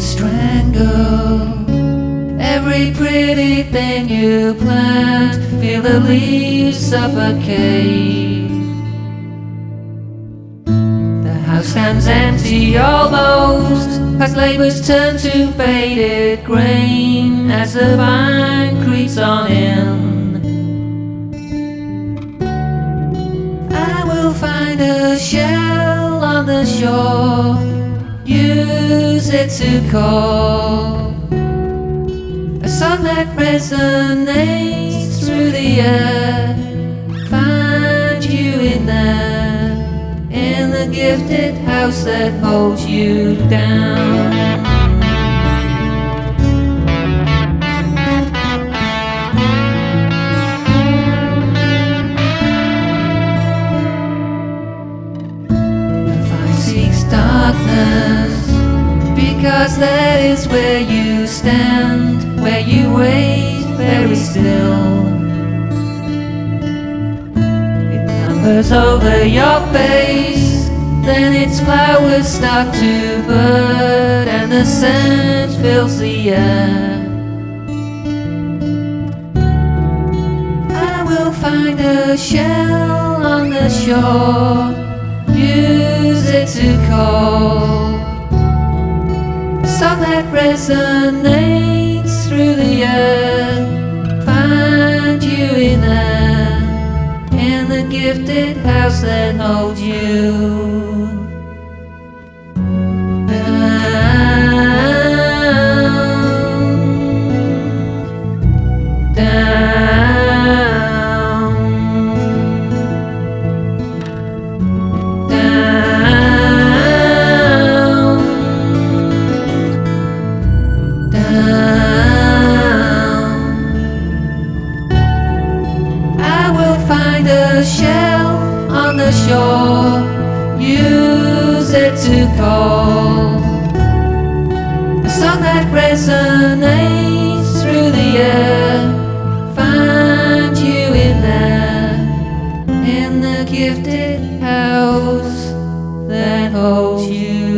strangle every pretty thing you plant. Feel the leaves suffocate. The house stands empty almost as labors turn to faded grain as the vine creeps on in. I will find a shell on the shore, use it to call. A song that resonates through the air. Find you in there, in the gifted house that holds you down. Because that is where you stand, where you wait very still. It numbers over your face, then its flowers start to bud, and the scent fills the air. I will find a shell on the shore, use it to call. Song that resonates through the air. Find you in there, in the gifted house that holds you. Shore, use it to call. A song that resonates through the air. Find you in there, in the gifted house that holds you.